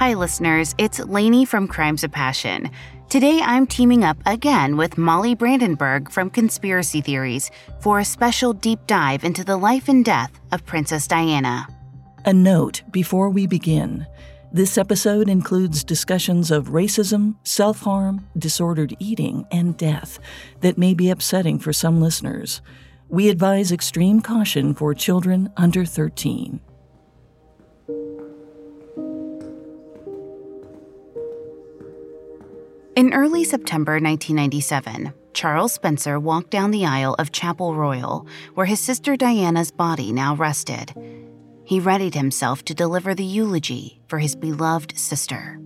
Hi, listeners. It's Lainey from Crimes of Passion. Today, I'm teaming up again with Molly Brandenburg from Conspiracy Theories for a special deep dive into the life and death of Princess Diana. A note before we begin. This episode includes discussions of racism, self harm, disordered eating, and death that may be upsetting for some listeners. We advise extreme caution for children under 13. In early September 1997, Charles Spencer walked down the aisle of Chapel Royal, where his sister Diana's body now rested. He readied himself to deliver the eulogy for his beloved sister.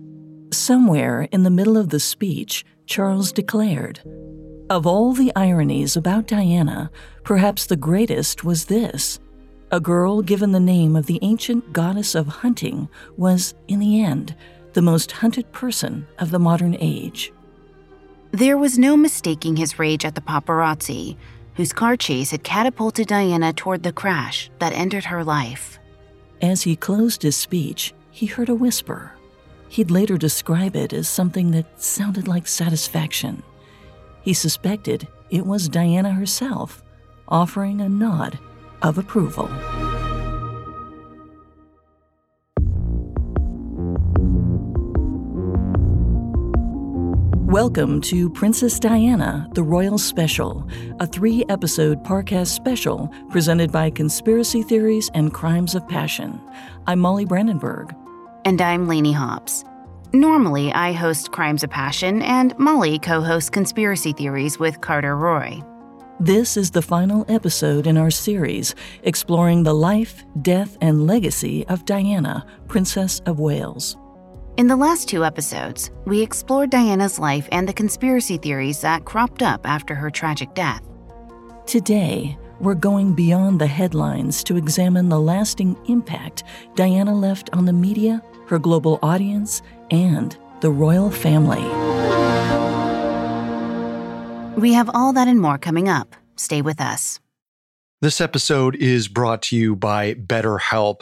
Somewhere in the middle of the speech, Charles declared, Of all the ironies about Diana, perhaps the greatest was this. A girl given the name of the ancient goddess of hunting was, in the end, the most hunted person of the modern age. There was no mistaking his rage at the paparazzi, whose car chase had catapulted Diana toward the crash that ended her life. As he closed his speech, he heard a whisper. He'd later describe it as something that sounded like satisfaction. He suspected it was Diana herself, offering a nod of approval. Welcome to Princess Diana, the Royal Special, a three episode Parcast special presented by Conspiracy Theories and Crimes of Passion. I'm Molly Brandenburg. And I'm Lainey Hobbs. Normally, I host Crimes of Passion, and Molly co hosts Conspiracy Theories with Carter Roy. This is the final episode in our series exploring the life, death, and legacy of Diana, Princess of Wales. In the last two episodes, we explored Diana's life and the conspiracy theories that cropped up after her tragic death. Today, we're going beyond the headlines to examine the lasting impact Diana left on the media, her global audience, and the royal family. We have all that and more coming up. Stay with us. This episode is brought to you by BetterHelp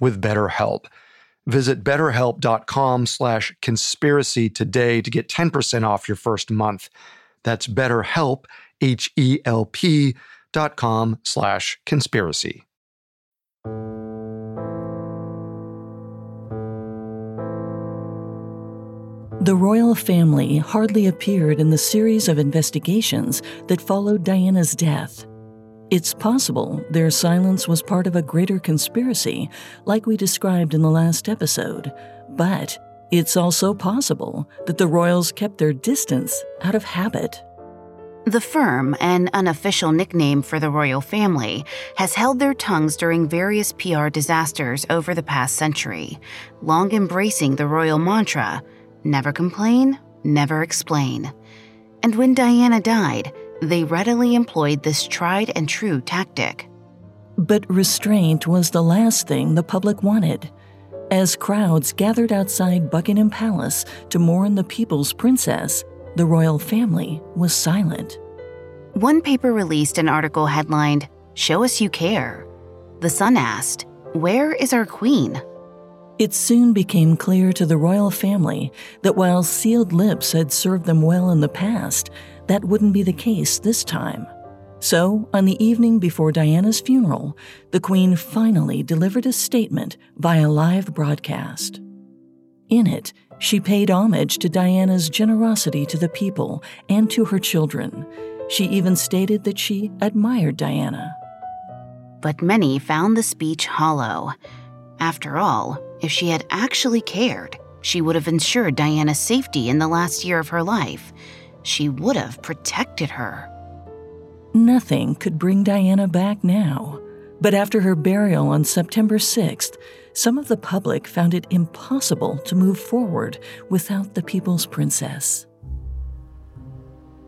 with BetterHelp. Visit betterhelp.com slash conspiracy today to get 10% off your first month. That's betterhelp, H-E-L-P dot com slash conspiracy. The royal family hardly appeared in the series of investigations that followed Diana's death. It's possible their silence was part of a greater conspiracy, like we described in the last episode, but it's also possible that the royals kept their distance out of habit. The firm, an unofficial nickname for the royal family, has held their tongues during various PR disasters over the past century, long embracing the royal mantra never complain, never explain. And when Diana died, they readily employed this tried and true tactic. But restraint was the last thing the public wanted. As crowds gathered outside Buckingham Palace to mourn the people's princess, the royal family was silent. One paper released an article headlined, Show Us You Care. The Sun asked, Where is our queen? It soon became clear to the royal family that while sealed lips had served them well in the past, that wouldn't be the case this time. So, on the evening before Diana's funeral, the Queen finally delivered a statement via live broadcast. In it, She paid homage to Diana's generosity to the people and to her children. She even stated that she admired Diana. But many found the speech hollow. After all, if she had actually cared, she would have ensured Diana's safety in the last year of her life. She would have protected her. Nothing could bring Diana back now. But after her burial on September 6th, some of the public found it impossible to move forward without the People's Princess.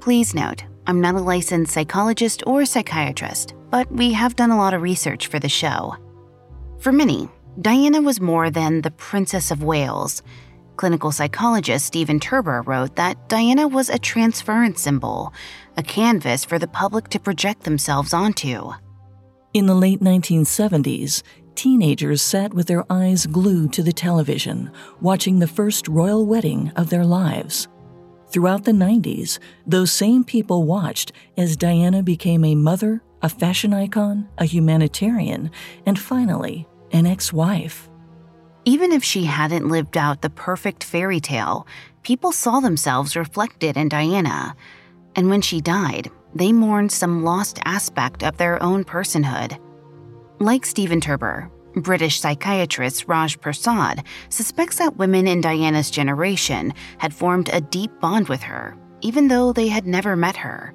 Please note, I'm not a licensed psychologist or psychiatrist, but we have done a lot of research for the show. For many, Diana was more than the Princess of Wales. Clinical psychologist Stephen Turber wrote that Diana was a transference symbol, a canvas for the public to project themselves onto. In the late 1970s, teenagers sat with their eyes glued to the television, watching the first royal wedding of their lives. Throughout the 90s, those same people watched as Diana became a mother, a fashion icon, a humanitarian, and finally, an ex wife. Even if she hadn't lived out the perfect fairy tale, people saw themselves reflected in Diana. And when she died, they mourned some lost aspect of their own personhood. Like Stephen Turber, British psychiatrist Raj Persaud suspects that women in Diana's generation had formed a deep bond with her, even though they had never met her.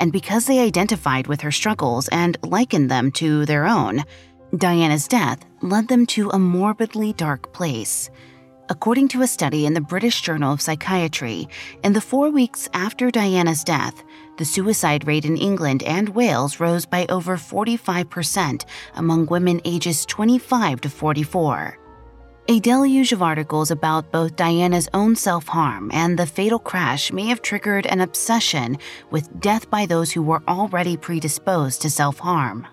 And because they identified with her struggles and likened them to their own, Diana's death led them to a morbidly dark place. According to a study in the British Journal of Psychiatry, in the four weeks after Diana's death, the suicide rate in England and Wales rose by over 45% among women ages 25 to 44. A deluge of articles about both Diana's own self harm and the fatal crash may have triggered an obsession with death by those who were already predisposed to self harm.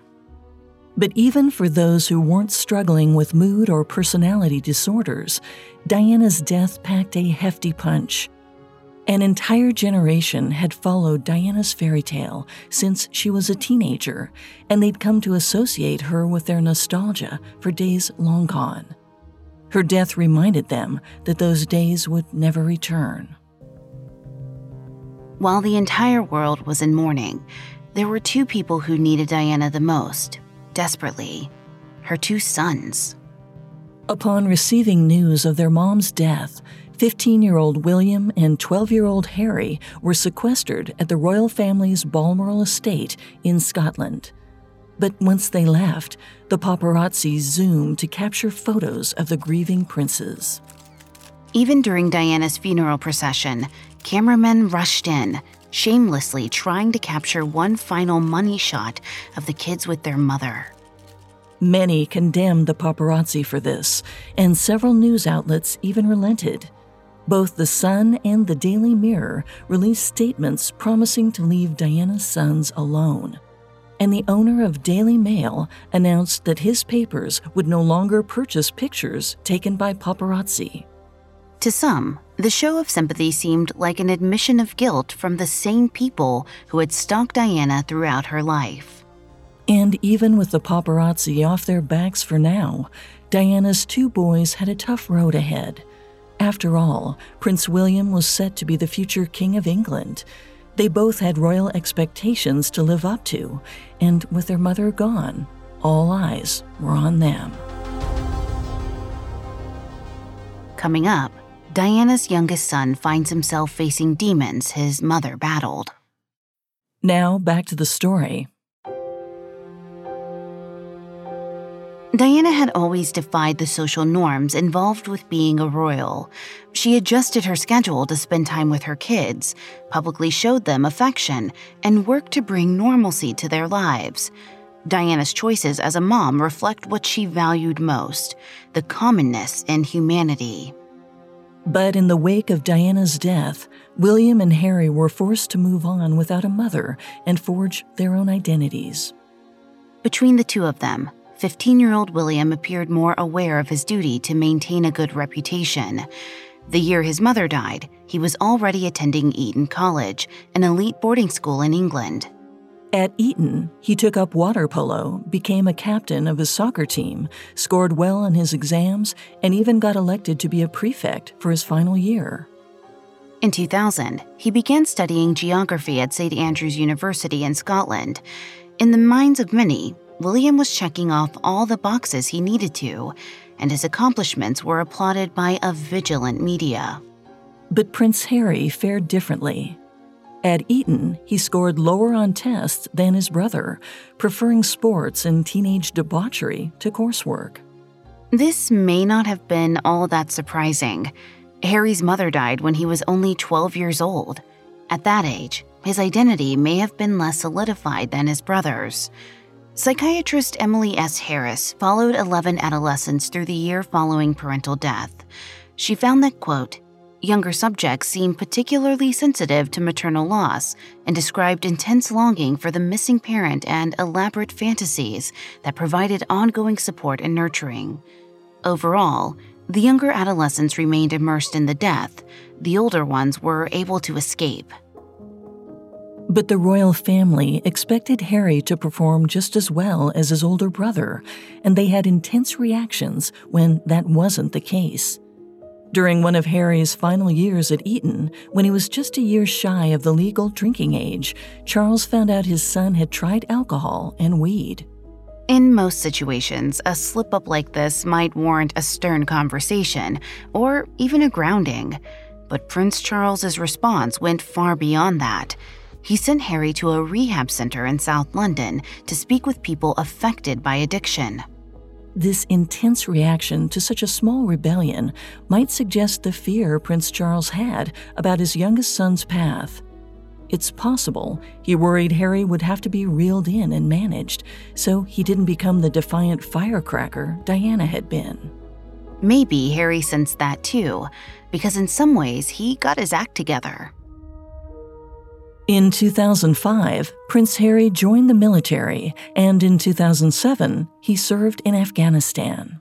But even for those who weren't struggling with mood or personality disorders, Diana's death packed a hefty punch. An entire generation had followed Diana's fairy tale since she was a teenager, and they'd come to associate her with their nostalgia for days long gone. Her death reminded them that those days would never return. While the entire world was in mourning, there were two people who needed Diana the most desperately her two sons. Upon receiving news of their mom's death, 15 year old William and 12 year old Harry were sequestered at the royal family's Balmoral estate in Scotland. But once they left, the paparazzi zoomed to capture photos of the grieving princes. Even during Diana's funeral procession, cameramen rushed in, shamelessly trying to capture one final money shot of the kids with their mother. Many condemned the paparazzi for this, and several news outlets even relented. Both The Sun and the Daily Mirror released statements promising to leave Diana's sons alone. And the owner of Daily Mail announced that his papers would no longer purchase pictures taken by paparazzi. To some, the show of sympathy seemed like an admission of guilt from the same people who had stalked Diana throughout her life. And even with the paparazzi off their backs for now, Diana's two boys had a tough road ahead. After all, Prince William was set to be the future King of England. They both had royal expectations to live up to, and with their mother gone, all eyes were on them. Coming up, Diana's youngest son finds himself facing demons his mother battled. Now, back to the story. Diana had always defied the social norms involved with being a royal. She adjusted her schedule to spend time with her kids, publicly showed them affection, and worked to bring normalcy to their lives. Diana's choices as a mom reflect what she valued most the commonness and humanity. But in the wake of Diana's death, William and Harry were forced to move on without a mother and forge their own identities. Between the two of them, 15 year old William appeared more aware of his duty to maintain a good reputation. The year his mother died, he was already attending Eton College, an elite boarding school in England. At Eton, he took up water polo, became a captain of his soccer team, scored well on his exams, and even got elected to be a prefect for his final year. In 2000, he began studying geography at St Andrews University in Scotland. In the minds of many, William was checking off all the boxes he needed to, and his accomplishments were applauded by a vigilant media. But Prince Harry fared differently. At Eton, he scored lower on tests than his brother, preferring sports and teenage debauchery to coursework. This may not have been all that surprising. Harry's mother died when he was only 12 years old. At that age, his identity may have been less solidified than his brother's. Psychiatrist Emily S. Harris followed 11 adolescents through the year following parental death. She found that, quote, Younger subjects seemed particularly sensitive to maternal loss and described intense longing for the missing parent and elaborate fantasies that provided ongoing support and nurturing. Overall, the younger adolescents remained immersed in the death, the older ones were able to escape. But the royal family expected Harry to perform just as well as his older brother, and they had intense reactions when that wasn't the case. During one of Harry's final years at Eton, when he was just a year shy of the legal drinking age, Charles found out his son had tried alcohol and weed. In most situations, a slip up like this might warrant a stern conversation or even a grounding. But Prince Charles's response went far beyond that. He sent Harry to a rehab center in South London to speak with people affected by addiction. This intense reaction to such a small rebellion might suggest the fear Prince Charles had about his youngest son's path. It's possible he worried Harry would have to be reeled in and managed, so he didn't become the defiant firecracker Diana had been. Maybe Harry sensed that too, because in some ways he got his act together. In 2005, Prince Harry joined the military, and in 2007, he served in Afghanistan.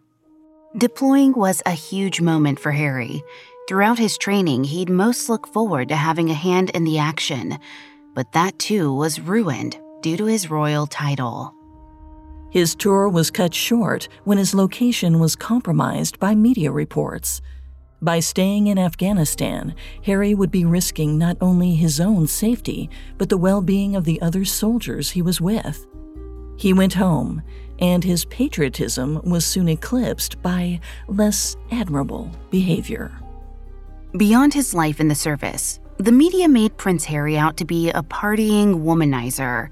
Deploying was a huge moment for Harry. Throughout his training, he'd most look forward to having a hand in the action, but that too was ruined due to his royal title. His tour was cut short when his location was compromised by media reports. By staying in Afghanistan, Harry would be risking not only his own safety, but the well being of the other soldiers he was with. He went home, and his patriotism was soon eclipsed by less admirable behavior. Beyond his life in the service, the media made Prince Harry out to be a partying womanizer.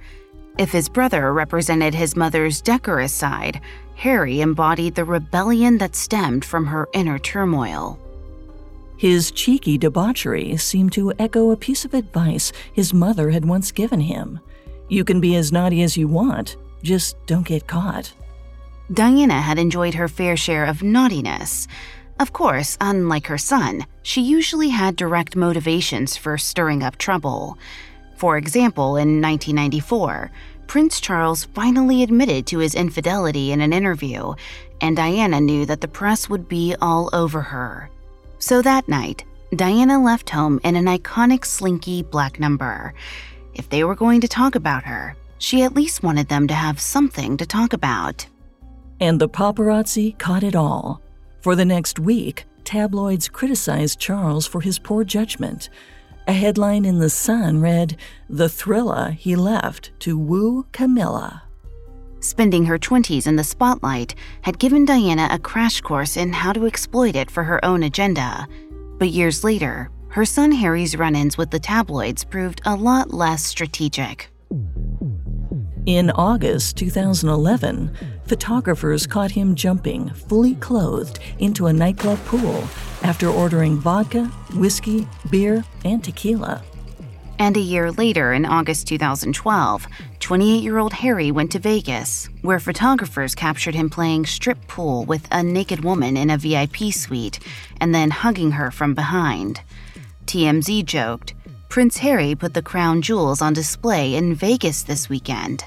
If his brother represented his mother's decorous side, Harry embodied the rebellion that stemmed from her inner turmoil. His cheeky debauchery seemed to echo a piece of advice his mother had once given him You can be as naughty as you want, just don't get caught. Diana had enjoyed her fair share of naughtiness. Of course, unlike her son, she usually had direct motivations for stirring up trouble. For example, in 1994, Prince Charles finally admitted to his infidelity in an interview, and Diana knew that the press would be all over her. So that night, Diana left home in an iconic slinky black number. If they were going to talk about her, she at least wanted them to have something to talk about. And the paparazzi caught it all. For the next week, tabloids criticized Charles for his poor judgment. A headline in The Sun read, The Thrilla He Left to Woo Camilla. Spending her 20s in the spotlight had given Diana a crash course in how to exploit it for her own agenda. But years later, her son Harry's run ins with the tabloids proved a lot less strategic. In August 2011, photographers caught him jumping, fully clothed, into a nightclub pool after ordering vodka, whiskey, beer, and tequila. And a year later, in August 2012, 28 year old Harry went to Vegas, where photographers captured him playing strip pool with a naked woman in a VIP suite and then hugging her from behind. TMZ joked, Prince Harry put the crown jewels on display in Vegas this weekend.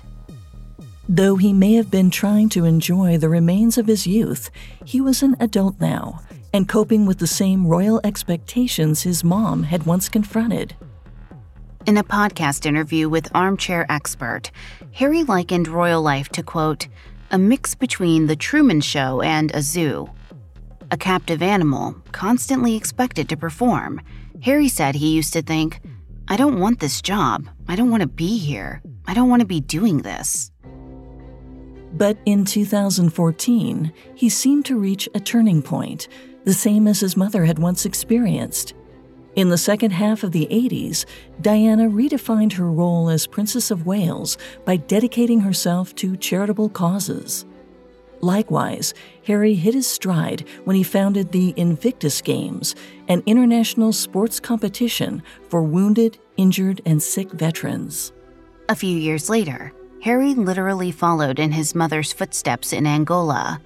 Though he may have been trying to enjoy the remains of his youth, he was an adult now and coping with the same royal expectations his mom had once confronted. In a podcast interview with Armchair Expert, Harry likened royal life to, quote, a mix between The Truman Show and a zoo. A captive animal, constantly expected to perform. Harry said he used to think, I don't want this job. I don't want to be here. I don't want to be doing this. But in 2014, he seemed to reach a turning point, the same as his mother had once experienced. In the second half of the 80s, Diana redefined her role as Princess of Wales by dedicating herself to charitable causes. Likewise, Harry hit his stride when he founded the Invictus Games, an international sports competition for wounded, injured, and sick veterans. A few years later, Harry literally followed in his mother's footsteps in Angola.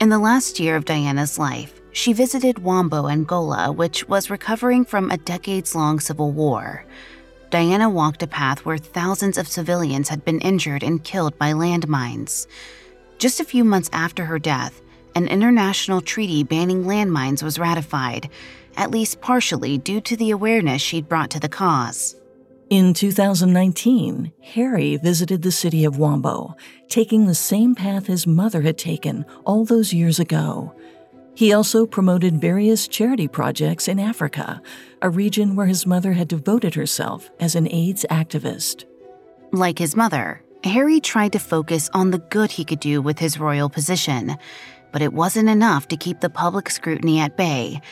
In the last year of Diana's life, she visited Huambo, Angola, which was recovering from a decades long civil war. Diana walked a path where thousands of civilians had been injured and killed by landmines. Just a few months after her death, an international treaty banning landmines was ratified, at least partially due to the awareness she'd brought to the cause. In 2019, Harry visited the city of Huambo, taking the same path his mother had taken all those years ago. He also promoted various charity projects in Africa, a region where his mother had devoted herself as an AIDS activist. Like his mother, Harry tried to focus on the good he could do with his royal position, but it wasn't enough to keep the public scrutiny at bay,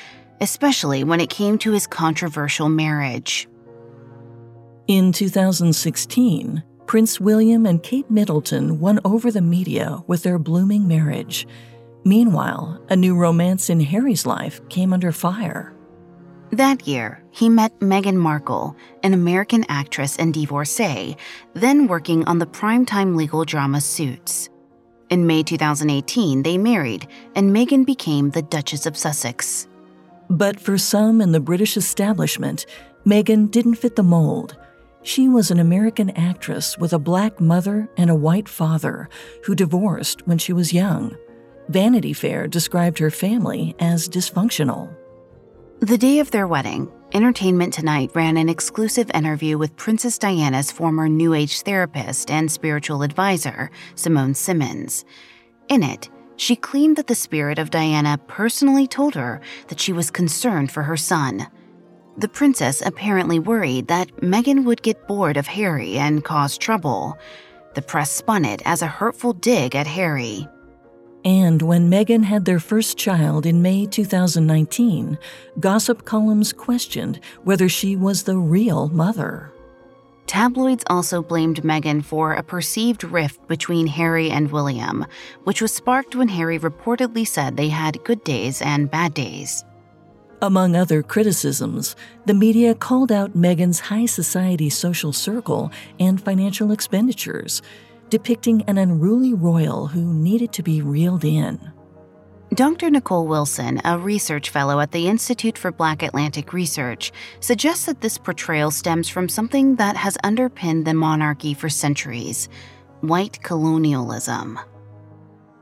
especially when it came to his controversial marriage. In 2016, Prince William and Kate Middleton won over the media with their blooming marriage. Meanwhile, a new romance in Harry's life came under fire. That year, he met Meghan Markle, an American actress and divorcee, then working on the primetime legal drama Suits. In May 2018, they married, and Meghan became the Duchess of Sussex. But for some in the British establishment, Meghan didn't fit the mold. She was an American actress with a black mother and a white father who divorced when she was young. Vanity Fair described her family as dysfunctional. The day of their wedding, Entertainment Tonight ran an exclusive interview with Princess Diana's former New Age therapist and spiritual advisor, Simone Simmons. In it, she claimed that the spirit of Diana personally told her that she was concerned for her son. The princess apparently worried that Meghan would get bored of Harry and cause trouble. The press spun it as a hurtful dig at Harry. And when Meghan had their first child in May 2019, gossip columns questioned whether she was the real mother. Tabloids also blamed Meghan for a perceived rift between Harry and William, which was sparked when Harry reportedly said they had good days and bad days. Among other criticisms, the media called out Meghan's high society social circle and financial expenditures, depicting an unruly royal who needed to be reeled in. Dr. Nicole Wilson, a research fellow at the Institute for Black Atlantic Research, suggests that this portrayal stems from something that has underpinned the monarchy for centuries white colonialism.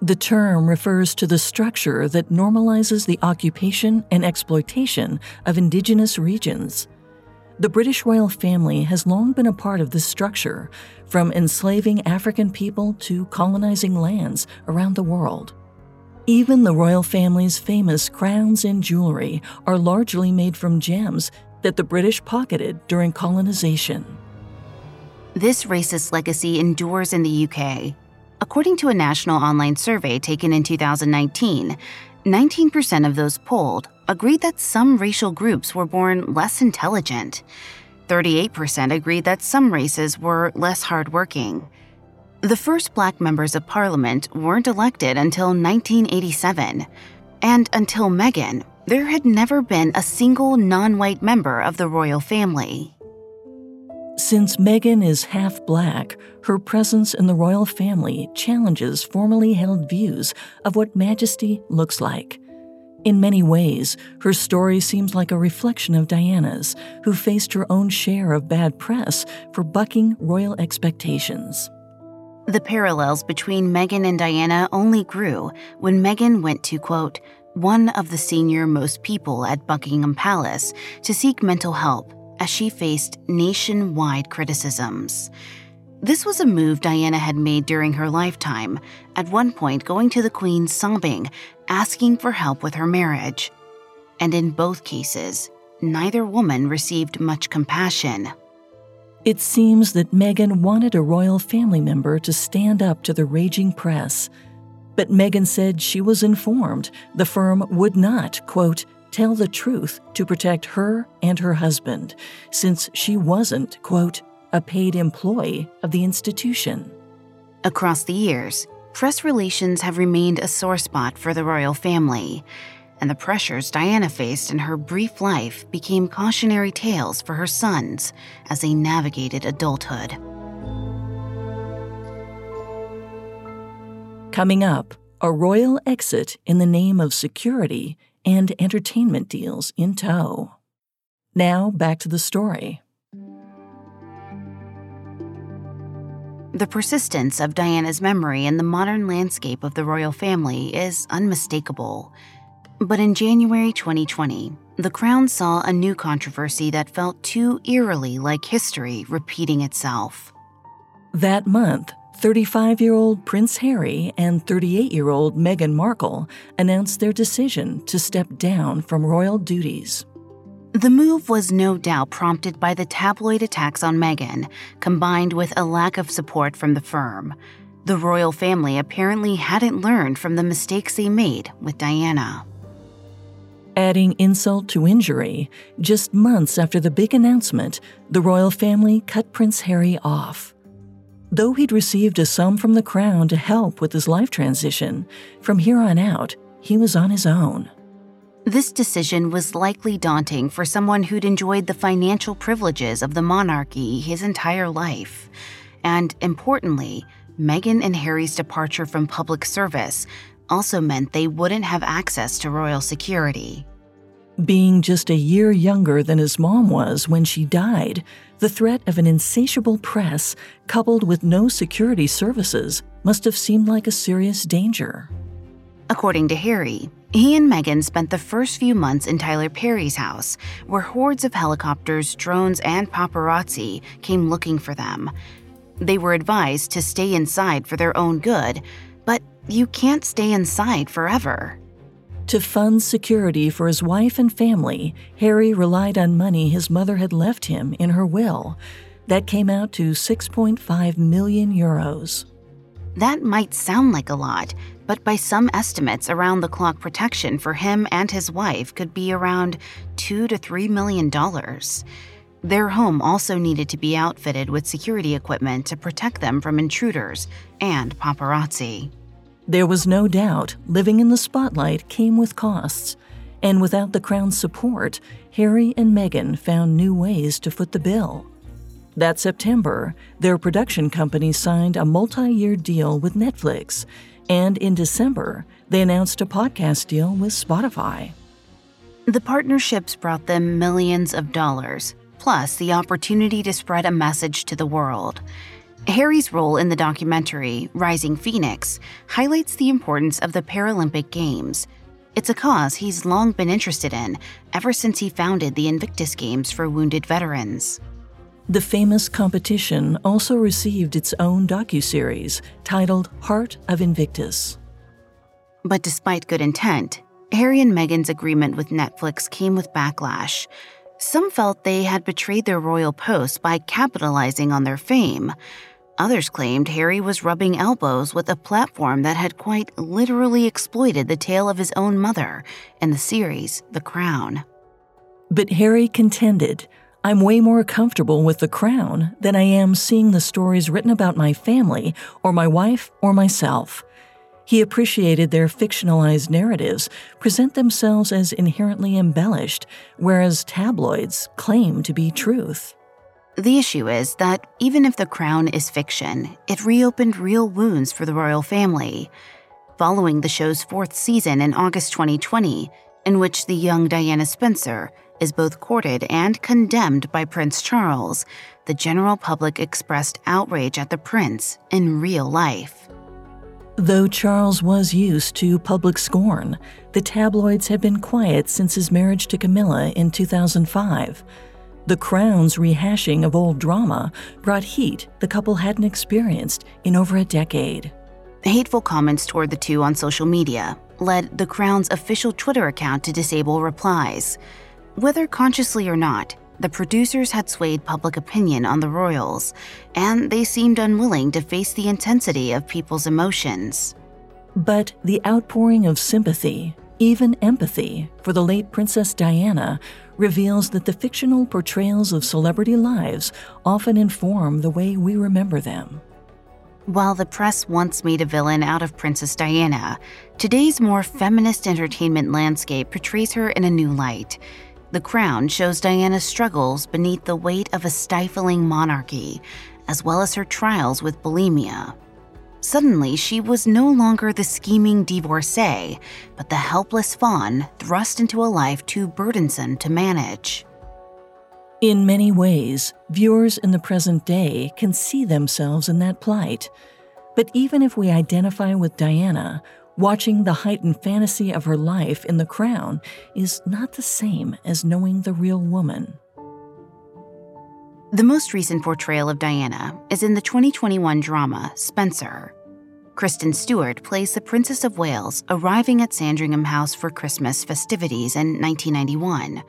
The term refers to the structure that normalizes the occupation and exploitation of indigenous regions. The British royal family has long been a part of this structure, from enslaving African people to colonizing lands around the world. Even the royal family's famous crowns and jewelry are largely made from gems that the British pocketed during colonization. This racist legacy endures in the UK, According to a national online survey taken in 2019, 19% of those polled agreed that some racial groups were born less intelligent. 38% agreed that some races were less hardworking. The first black members of parliament weren't elected until 1987. And until Meghan, there had never been a single non white member of the royal family. Since Meghan is half black, her presence in the royal family challenges formerly held views of what majesty looks like. In many ways, her story seems like a reflection of Diana's, who faced her own share of bad press for bucking royal expectations. The parallels between Meghan and Diana only grew when Meghan went to, quote, one of the senior most people at Buckingham Palace to seek mental help as she faced nationwide criticisms. This was a move Diana had made during her lifetime, at one point going to the Queen sobbing, asking for help with her marriage. And in both cases, neither woman received much compassion. It seems that Meghan wanted a royal family member to stand up to the raging press. But Meghan said she was informed the firm would not, quote, tell the truth to protect her and her husband, since she wasn't, quote, a paid employee of the institution. Across the years, press relations have remained a sore spot for the royal family, and the pressures Diana faced in her brief life became cautionary tales for her sons as they navigated adulthood. Coming up, a royal exit in the name of security and entertainment deals in tow. Now, back to the story. The persistence of Diana's memory in the modern landscape of the royal family is unmistakable. But in January 2020, the Crown saw a new controversy that felt too eerily like history repeating itself. That month, 35 year old Prince Harry and 38 year old Meghan Markle announced their decision to step down from royal duties. The move was no doubt prompted by the tabloid attacks on Meghan, combined with a lack of support from the firm. The royal family apparently hadn't learned from the mistakes they made with Diana. Adding insult to injury, just months after the big announcement, the royal family cut Prince Harry off. Though he'd received a sum from the crown to help with his life transition, from here on out, he was on his own. This decision was likely daunting for someone who'd enjoyed the financial privileges of the monarchy his entire life. And importantly, Meghan and Harry's departure from public service also meant they wouldn't have access to royal security. Being just a year younger than his mom was when she died, the threat of an insatiable press, coupled with no security services, must have seemed like a serious danger. According to Harry, he and Meghan spent the first few months in Tyler Perry's house, where hordes of helicopters, drones, and paparazzi came looking for them. They were advised to stay inside for their own good, but you can't stay inside forever. To fund security for his wife and family, Harry relied on money his mother had left him in her will. That came out to 6.5 million euros. That might sound like a lot, but by some estimates, around the clock protection for him and his wife could be around two to three million dollars. Their home also needed to be outfitted with security equipment to protect them from intruders and paparazzi. There was no doubt living in the spotlight came with costs, and without the Crown's support, Harry and Meghan found new ways to foot the bill. That September, their production company signed a multi year deal with Netflix, and in December, they announced a podcast deal with Spotify. The partnerships brought them millions of dollars, plus the opportunity to spread a message to the world. Harry's role in the documentary, Rising Phoenix, highlights the importance of the Paralympic Games. It's a cause he's long been interested in, ever since he founded the Invictus Games for wounded veterans. The famous competition also received its own docuseries titled Heart of Invictus. But despite good intent, Harry and Meghan's agreement with Netflix came with backlash. Some felt they had betrayed their royal post by capitalizing on their fame. Others claimed Harry was rubbing elbows with a platform that had quite literally exploited the tale of his own mother in the series The Crown. But Harry contended I'm way more comfortable with The Crown than I am seeing the stories written about my family or my wife or myself. He appreciated their fictionalized narratives present themselves as inherently embellished, whereas tabloids claim to be truth. The issue is that even if The Crown is fiction, it reopened real wounds for the royal family. Following the show's fourth season in August 2020, in which the young Diana Spencer is both courted and condemned by Prince Charles, the general public expressed outrage at the prince in real life. Though Charles was used to public scorn, the tabloids had been quiet since his marriage to Camilla in 2005. The Crown's rehashing of old drama brought heat the couple hadn't experienced in over a decade. Hateful comments toward the two on social media led the Crown's official Twitter account to disable replies. Whether consciously or not, the producers had swayed public opinion on the royals, and they seemed unwilling to face the intensity of people's emotions. But the outpouring of sympathy, even empathy, for the late Princess Diana reveals that the fictional portrayals of celebrity lives often inform the way we remember them. While the press once made a villain out of Princess Diana, today's more feminist entertainment landscape portrays her in a new light. The Crown shows Diana's struggles beneath the weight of a stifling monarchy, as well as her trials with bulimia. Suddenly, she was no longer the scheming divorcee, but the helpless fawn thrust into a life too burdensome to manage. In many ways, viewers in the present day can see themselves in that plight. But even if we identify with Diana, watching the heightened fantasy of her life in The Crown is not the same as knowing the real woman. The most recent portrayal of Diana is in the 2021 drama Spencer. Kristen Stewart plays the Princess of Wales arriving at Sandringham House for Christmas festivities in 1991.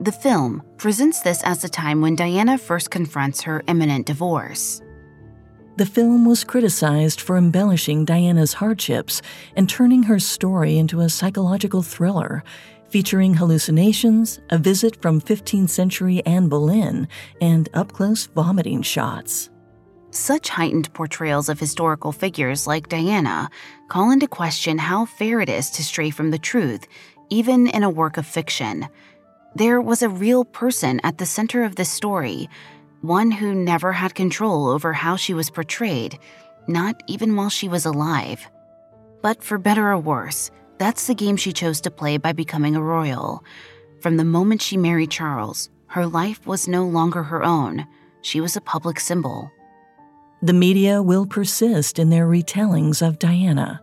The film presents this as the time when Diana first confronts her imminent divorce. The film was criticized for embellishing Diana's hardships and turning her story into a psychological thriller featuring hallucinations, a visit from 15th century Anne Boleyn, and up close vomiting shots. Such heightened portrayals of historical figures like Diana call into question how fair it is to stray from the truth, even in a work of fiction. There was a real person at the center of this story, one who never had control over how she was portrayed, not even while she was alive. But for better or worse, that's the game she chose to play by becoming a royal. From the moment she married Charles, her life was no longer her own. She was a public symbol. The media will persist in their retellings of Diana,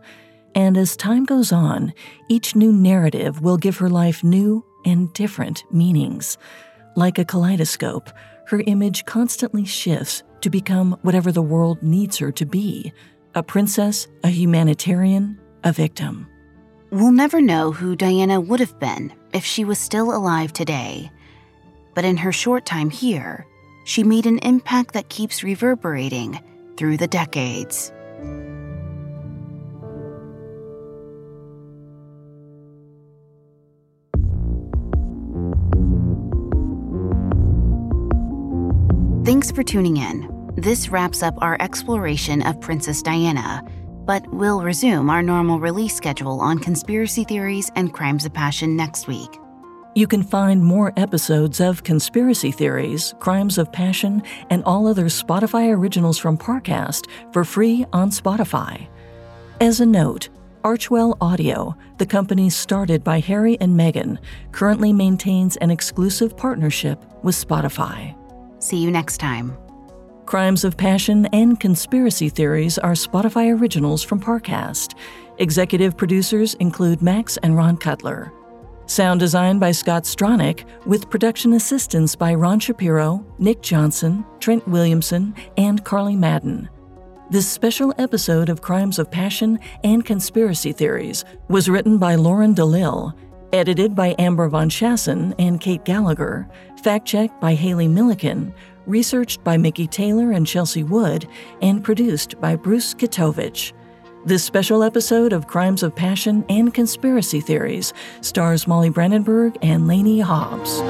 and as time goes on, each new narrative will give her life new and different meanings. Like a kaleidoscope, her image constantly shifts to become whatever the world needs her to be a princess, a humanitarian, a victim. We'll never know who Diana would have been if she was still alive today. But in her short time here, she made an impact that keeps reverberating through the decades. Thanks for tuning in. This wraps up our exploration of Princess Diana but we'll resume our normal release schedule on conspiracy theories and crimes of passion next week. You can find more episodes of Conspiracy Theories, Crimes of Passion, and all other Spotify originals from Parcast for free on Spotify. As a note, Archwell Audio, the company started by Harry and Meghan, currently maintains an exclusive partnership with Spotify. See you next time. Crimes of Passion and Conspiracy Theories are Spotify originals from Parcast. Executive producers include Max and Ron Cutler. Sound design by Scott Stronach, with production assistance by Ron Shapiro, Nick Johnson, Trent Williamson, and Carly Madden. This special episode of Crimes of Passion and Conspiracy Theories was written by Lauren DeLille, edited by Amber Von Schassen and Kate Gallagher, fact checked by Haley Milliken, researched by Mickey Taylor and Chelsea Wood, and produced by Bruce Kitovich. This special episode of Crimes of Passion and Conspiracy Theories stars Molly Brandenburg and Lainey Hobbs.